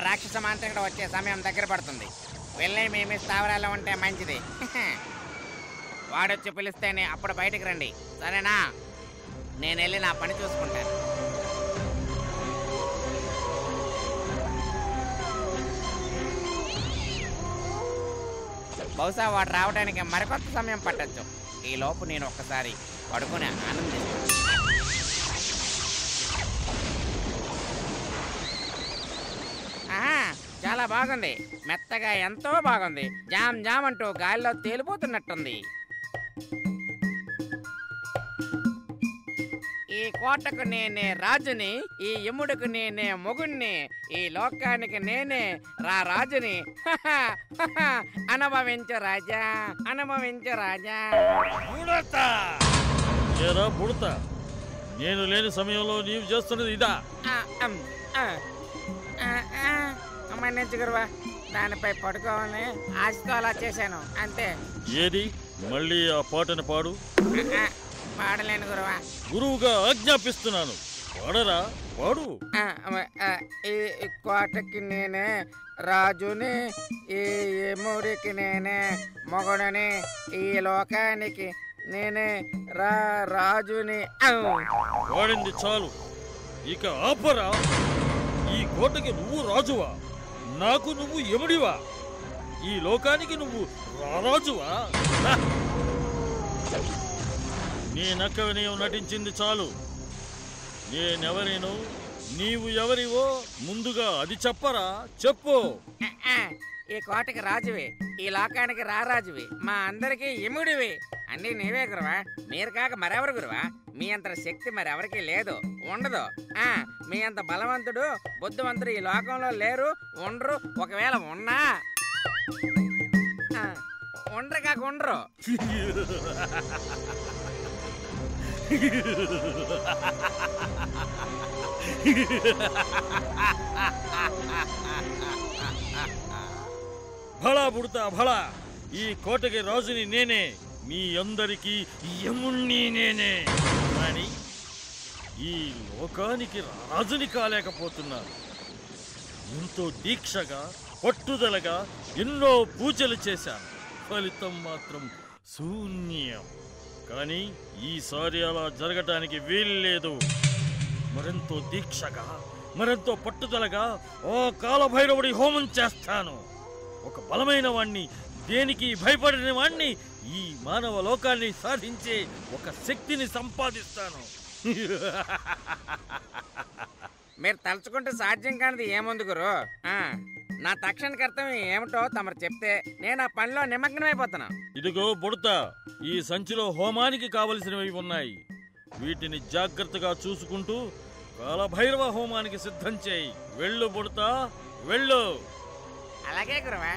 మాంత్రికుడు వచ్చే సమయం దగ్గర పడుతుంది. వెళ్ళి మేము స్థావరాలు స్థావరాల్లో ఉంటే మంచిది. వాడొచ్చి పిలిస్తేనే అప్పుడు బయటికి రండి. సరేనా? నేను వెళ్ళి నా పని చూసుకుంటాను. బహుశా వాడు రావడానికి మరికొంత సమయం పట్టచ్చు. ఈ లోపు నేను ఒక్కసారి పడుకుని ఆనందిస్తాను. బాగుంది. మెత్తగా ఎంతో బాగుంది. జామ్ జామ్ అంటూ గాలిలో తేలిపోతున్నట్టుంది. ఈ కోటకు నేనే రాజుని ఈ యముడికి నేనే మొగుణ్ణి ఈ లోకానికి నేనే రా రాజుని. అనుభవించు రాజా అనుభవించు రాజా. బుడత! నేను లేని సమయంలో నీవు చేస్తున్నది ఇదా? ఆ, అమ్, ఆ, ఆ, ఆ, మన్నించు గురువా దానిపై పడుకోవాలని ఆశతో అలా చేశాను. అంతే. ఏది? మళ్ళీ ఆ పాటను పాడు. పాడలేను గురువా. గురువుగా ఆజ్ఞాపిస్తున్నాను. పాడరా? పాడు. ఈ కోటకి నేనే రాజుని ఈ యముడికి నేనే మొగుడని ఈ లోకానికి నేనే రా రాజుని! వాడింది చాలు. ఇక ఆపరా. ఈ కోటకి నువ్వు రాజువా? నాకు నువ్వు ఎముడివా ఈ లోకానికి నువ్వు రారాజువా? నీ నక్క నీవు నటించింది చాలు. నేనెవరినో నీవు ఎవరివో ముందుగా అది చెప్పరా? చెప్పు. ఈ కోటకి రాజువే ఈ లోకానికి రారాజువి మా అందరికీ యముడివి. అన్నీ నీవే గురువా. మీరు కాక మరెవరు గురువా? మీ అంత శక్తి మరెవరికి లేదు. ఉండదు. ఆ మీ అంత బలవంతుడు బుద్ధివంతుడు ఈ లోకంలో లేరు ఉండరు. ఒకవేళ ఉన్నా. ఉండరు కాక ఉండరు. భళా పుడతా భళా. ఈ కోటకి రోజుని నేనే. మీ అందరికీ యముణ్ణి నేనే. కానీ ఈ లోకానికి రాజుని కాలేకపోతున్నారు ఎంతో దీక్షగా పట్టుదలగా ఎన్నో పూజలు చేశాను. ఫలితం మాత్రం శూన్యం. కానీ ఈసారి అలా జరగటానికి వీల్లేదు. మరెంతో దీక్షగా మరెంతో పట్టుదలగా ఓ కాలభైరవుడి హోమం చేస్తాను. ఒక బలమైన వాణ్ణి దేనికి భయపడిన వాణ్ణి ఈ మానవ లోకాన్ని సాధించే ఒక శక్తిని సంపాదిస్తాను. మీరు తలుచుకుంటే సాధ్యం కానిది ఏముంది గురు? నా తక్షణ కర్తవ్యం ఏమిటో తమరు చెప్తే నేను ఆ పనిలో నిమగ్నమైపోతాను ఇదిగో బుడత ఈ సంచిలో హోమానికి కావలసినవి ఉన్నాయి. వీటిని జాగ్రత్తగా చూసుకుంటూ కాలభైరవ హోమానికి సిద్ధం చేయి. వెళ్ళు బుడత వెళ్ళు. అలాగే గురువా.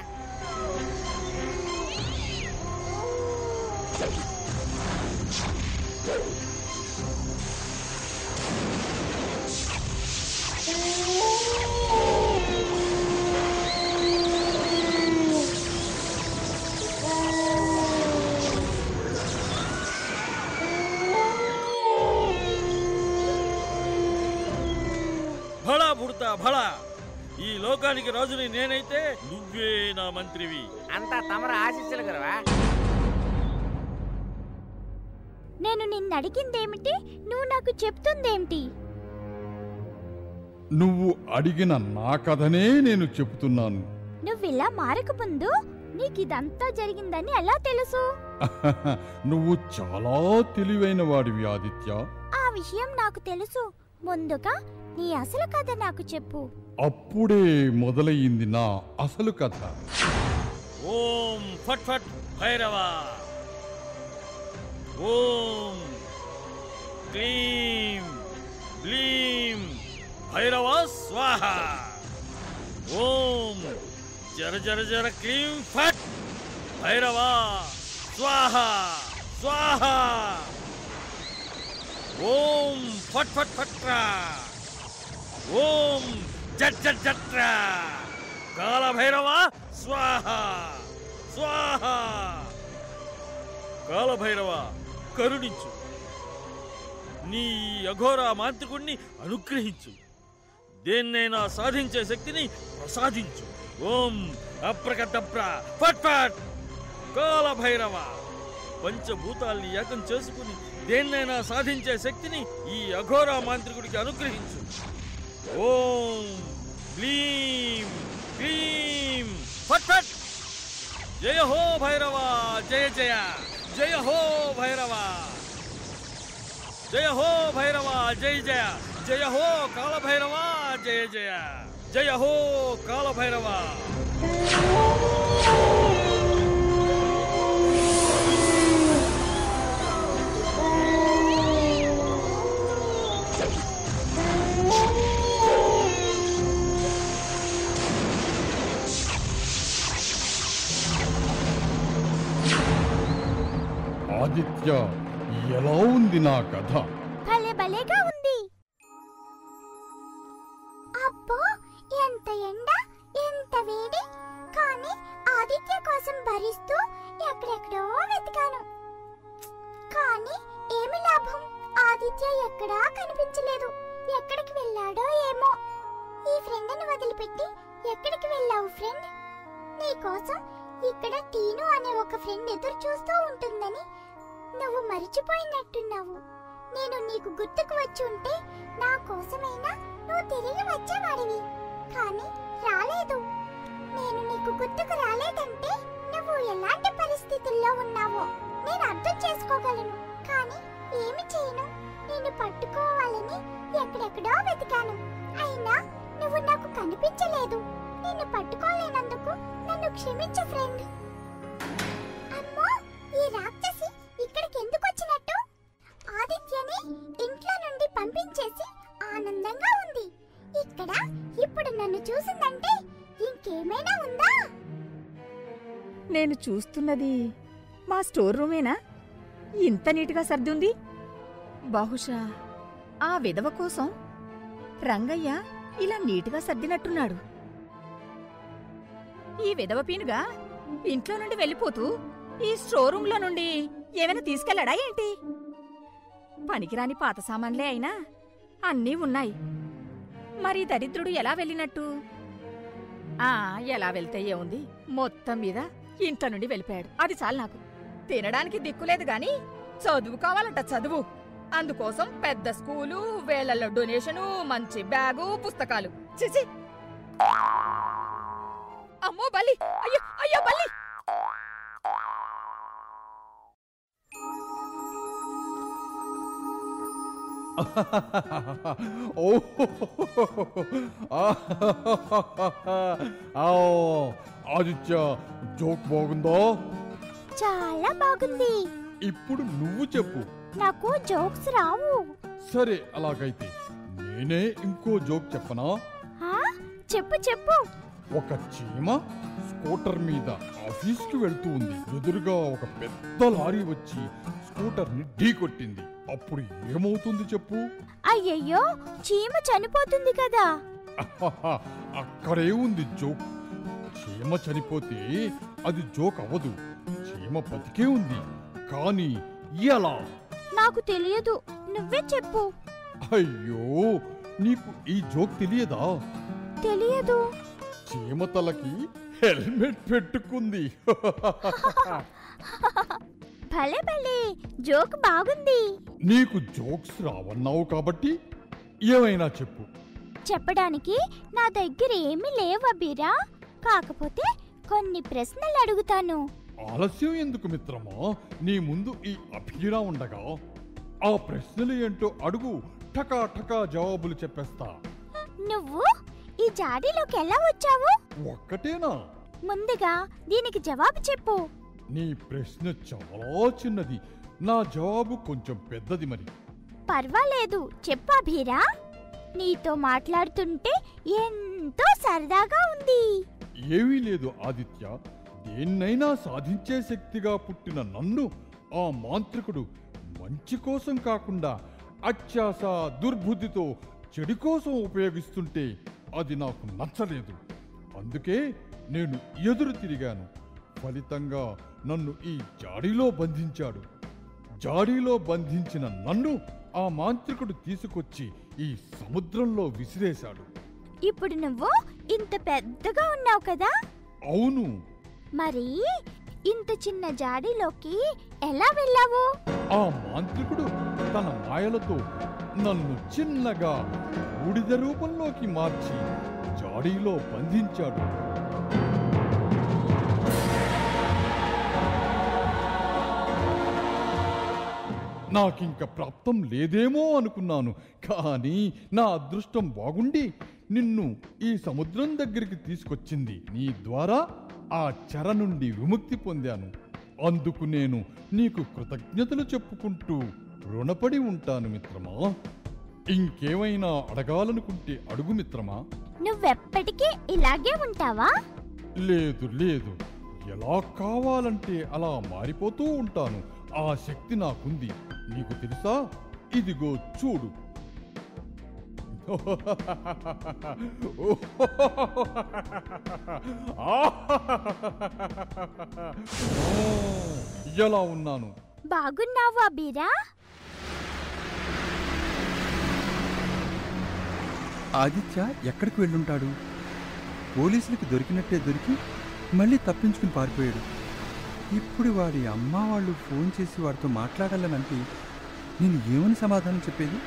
భళా బుడత భళా. ఈ లోకానికి రాజుని నేనైతే నువ్వే నా మంత్రివి. అంతా తమరు ఆశిస్సులు కదా నేను నిన్ను అడిగిందేమిటి నువ్వు నాకు చెప్తుందేమిటి? నువ్వు అడిగిన నా కథనే నేను చెబుతున్నాను. నువ్వు ఇలా మారకముందు నీకు ఇదంతా జరిగిందని ఎలా తెలుసు? నువ్వు చాలా తెలివైన వాడివి ఆదిత్య. ఆ విషయం నాకు తెలుసు. ముందుగా నీ అసలు కథ నాకు చెప్పు. అప్పుడే మొదలయ్యింది నా అసలు కథ. ఓం ఫట్ ఫట్ భైరవ! ఓం క్లీం బ్లీం భైరవ స్వాహ ఓం జర జర జర క్లీం ఫట్ భైరవ స్వాహ స్వాహ ఓం ఫట్ ఫట్ ఫట్రా ఓం జట్ జట్ జట్రా కాలభైరవ స్వాహ స్వాహ కాలభైరవ కరుణించు. నీ అఘోర మాంత్రికుణ్ణి అనుగ్రహించు. దేన్నైనా సాధించే శక్తిని ప్రసాదించు. ఓం అప్రకటప్ర ఫట్ ఫట్. కాల భైరవ పంచభూతాల్ని ఏకం చేసుకుని దేన్నైనా సాధించే శక్తిని ఈ అఘోర మాంత్రికుడికి అనుగ్రహించు. ఓం గ్లీం గ్లీం ఫట్ ఫట్. జయ హో భైరవ జయ జయ. జయ హో భైరవ జయ హో భైరవ జయ జయ జయ హో కాల భైరవ జయ జయ జయ హో కాల భైరవ మధ్య ఎలా ఉంది నా కథ? భలే భలేగా ఉంది. అబ్బో ఎంత ఎండ ఎంత వేడి. కానీ ఆదిత్య కోసం భరిస్తూ ఎక్కడెక్కడో వెతికాను. కానీ ఏమి లాభం? ఆదిత్య ఎక్కడా కనిపించలేదు. ఎక్కడికి వెళ్ళాడో ఏమో. ఈ ఫ్రెండ్ని వదిలిపెట్టి ఎక్కడికి వెళ్ళావు ఫ్రెండ్? నీకోసం ఇక్కడ టీను అనే ఒక ఫ్రెండ్ ఎదురు చూస్తూ ఉంటుందని నువ్వు మరిచిపోయినట్టున్నావు. నేను నీకు గుర్తుకు వచ్చి ఉంటే నా కోసమైనా నువ్వు తిరిగి వచ్చేవాడివి. కానీ రాలేదు. నేను నీకు గుర్తుకు రాలేదంటే నువ్వు ఎలాంటి పరిస్థితుల్లో ఉన్నావో నేను అర్థం చేసుకోగలను. కానీ ఏమి చేయను? నిన్ను పట్టుకోవాలని ఎక్కడెక్కడో వెతికాను. అయినా నువ్వు నాకు కనిపించలేదు. నిన్ను పట్టుకోలేనందుకు నన్ను క్షమించు ఫ్రెండ్. ఇప్పుడు నన్ను చూసిందంటే ఇంకేమైనా ఉందా? నేను చూస్తున్నది మా స్టోర్ రూమేనా? ఇంత నీట్గా సర్దుంది బహుశా ఆ విధవ కోసం రంగయ్య ఇలా నీటుగా సర్దినట్టున్నాడు. ఈ విధవ పీనుగా ఇంట్లో నుండి వెళ్ళిపోతూ ఈ స్టోర్ నుండి ఏమైనా తీసుకెళ్ళాడా ఏంటి? పనికిరాని పాత సామాన్లే అయినా అన్నీ ఉన్నాయి. మరి దరిద్రుడు ఎలా వెళ్ళినట్టు? ఆ ఎలా వెళ్తే ఏముంది? మొత్తం మీద ఇంట్లో నుండి వెళ్ళిపోయాడు. అది చాలు నాకు. తినడానికి దిక్కులేదు గాని చదువు కావాలంట చదువు. అందుకోసం పెద్ద స్కూలు వేలల్లో డొనేషను మంచి బ్యాగు పుస్తకాలు. చిచి అమ్మో బలి అయ్యో అయ్యో బలి ఓ ఆదిత్య జోక్ బాగుందా? చాలా బాగుంది. ఇప్పుడు నువ్వు చెప్పు. నాకు జోక్స్ రావు. సరే అలాగైతే నేనే ఇంకో జోక్ చెప్పనా? ఆ చెప్పు చెప్పు. ఒక చీమ స్కూటర్ మీద ఆఫీస్కి వెళ్తూ ఉంది. ఎదురుగా ఒక పెద్ద లారీ వచ్చి స్కూటర్ని ఢీకొట్టింది అప్పుడు ఏమవుతుంది చెప్పు? అయ్యయ్యో చీమ చనిపోతుంది కదా. అక్కడే ఉంది జోక్. చీమ చనిపోతే అది జోక్ అవ్వదు. చీమ బతికే ఉంది. కానీ ఎలా? నాకు తెలియదు. నువ్వే చెప్పు. అయ్యో నీకు ఈ జోక్ తెలియదా? తెలియదు. చీమ తలకి హెల్మెట్ పెట్టుకుంది. భలే భలే జోక్ బాగుంది. నీకు జోక్స్ రావన్నావు కాబట్టి ఏమైనా చెప్పు. చెప్పడానికి నా దగ్గర ఏమీ లేవు అబీరా. కాకపోతే కొన్ని ప్రశ్నలు అడుగుతాను. ఆలస్యం ఎందుకు మిత్రమా? నీ ముందు ఈ అభిరా ఉండగా ఆ ప్రశ్నలు ఏంటో అడుగు. టకా టకా జవాబులు చెప్పేస్తా. నువ్వు ఈ జాడీలోకి ఎలా వచ్చావు? ఒక్కటేనా? ముందుగా దీనికి జవాబు చెప్పు. నీ ప్రశ్న చాలా చిన్నది. నా జవాబు కొంచెం పెద్దది మరి. పర్వాలేదు చెప్పు అభీరా. నీతో మాట్లాడుతుంటే ఎంతో సరదాగా ఉంది. ఏమీ లేదు ఆదిత్య దేన్నైనా సాధించే శక్తిగా పుట్టిన నన్ను ఆ మాంత్రికుడు మంచి కోసం కాకుండా అత్యాస దుర్బుద్ధితో చెడు కోసం ఉపయోగిస్తుంటే అది నాకు నచ్చలేదు. అందుకే నేను ఎదురు తిరిగాను. ఫలితంగా నన్ను ఈ జాడీలో బంధించాడు. జాడీలో బంధించిన నన్ను ఆ మాంత్రికుడు తీసుకొచ్చి ఈ సముద్రంలో విసిరేశాడు. ఇప్పుడు నువ్వు ఇంత పెద్దగా ఉన్నావు కదా? అవును. మరి ఇంత చిన్న జాడీలోకి ఎలా వెళ్ళావు? ఆ మాంత్రికుడు తన మాయలతో నన్ను చిన్నగా బూడిద రూపంలోకి మార్చి జాడీలో బంధించాడు. నాకింక ప్రాప్తం లేదేమో అనుకున్నాను. కానీ నా అదృష్టం బాగుండి నిన్ను ఈ సముద్రం దగ్గరికి తీసుకొచ్చింది. నీ ద్వారా ఆ చెర నుండి విముక్తి పొందాను. అందుకు నేను నీకు కృతజ్ఞతలు చెప్పుకుంటూ రుణపడి ఉంటాను మిత్రమా? ఇంకేమైనా అడగాలనుకుంటే అడుగు మిత్రమా? నువ్వెప్పటికీ ఇలాగే ఉంటావా? లేదు లేదు. ఎలా కావాలంటే అలా మారిపోతూ ఉంటాను. ఆ శక్తి నాకుంది. నీకు తెలుసా? ఇదిగో చూడు. ఎలా ఉన్నాను? బాగున్నావా బీరా? ఆదిత్య ఎక్కడికి వెళ్ళుంటాడు? పోలీసులకి దొరికినట్టే దొరికి మళ్ళీ తప్పించుకుని పారిపోయాడు. ఇప్పుడు వాడి అమ్మ వాళ్ళు ఫోన్ చేసి వాడితో మాట్లాడాలనంటే నేను ఏమని సమాధానం చెప్పేది?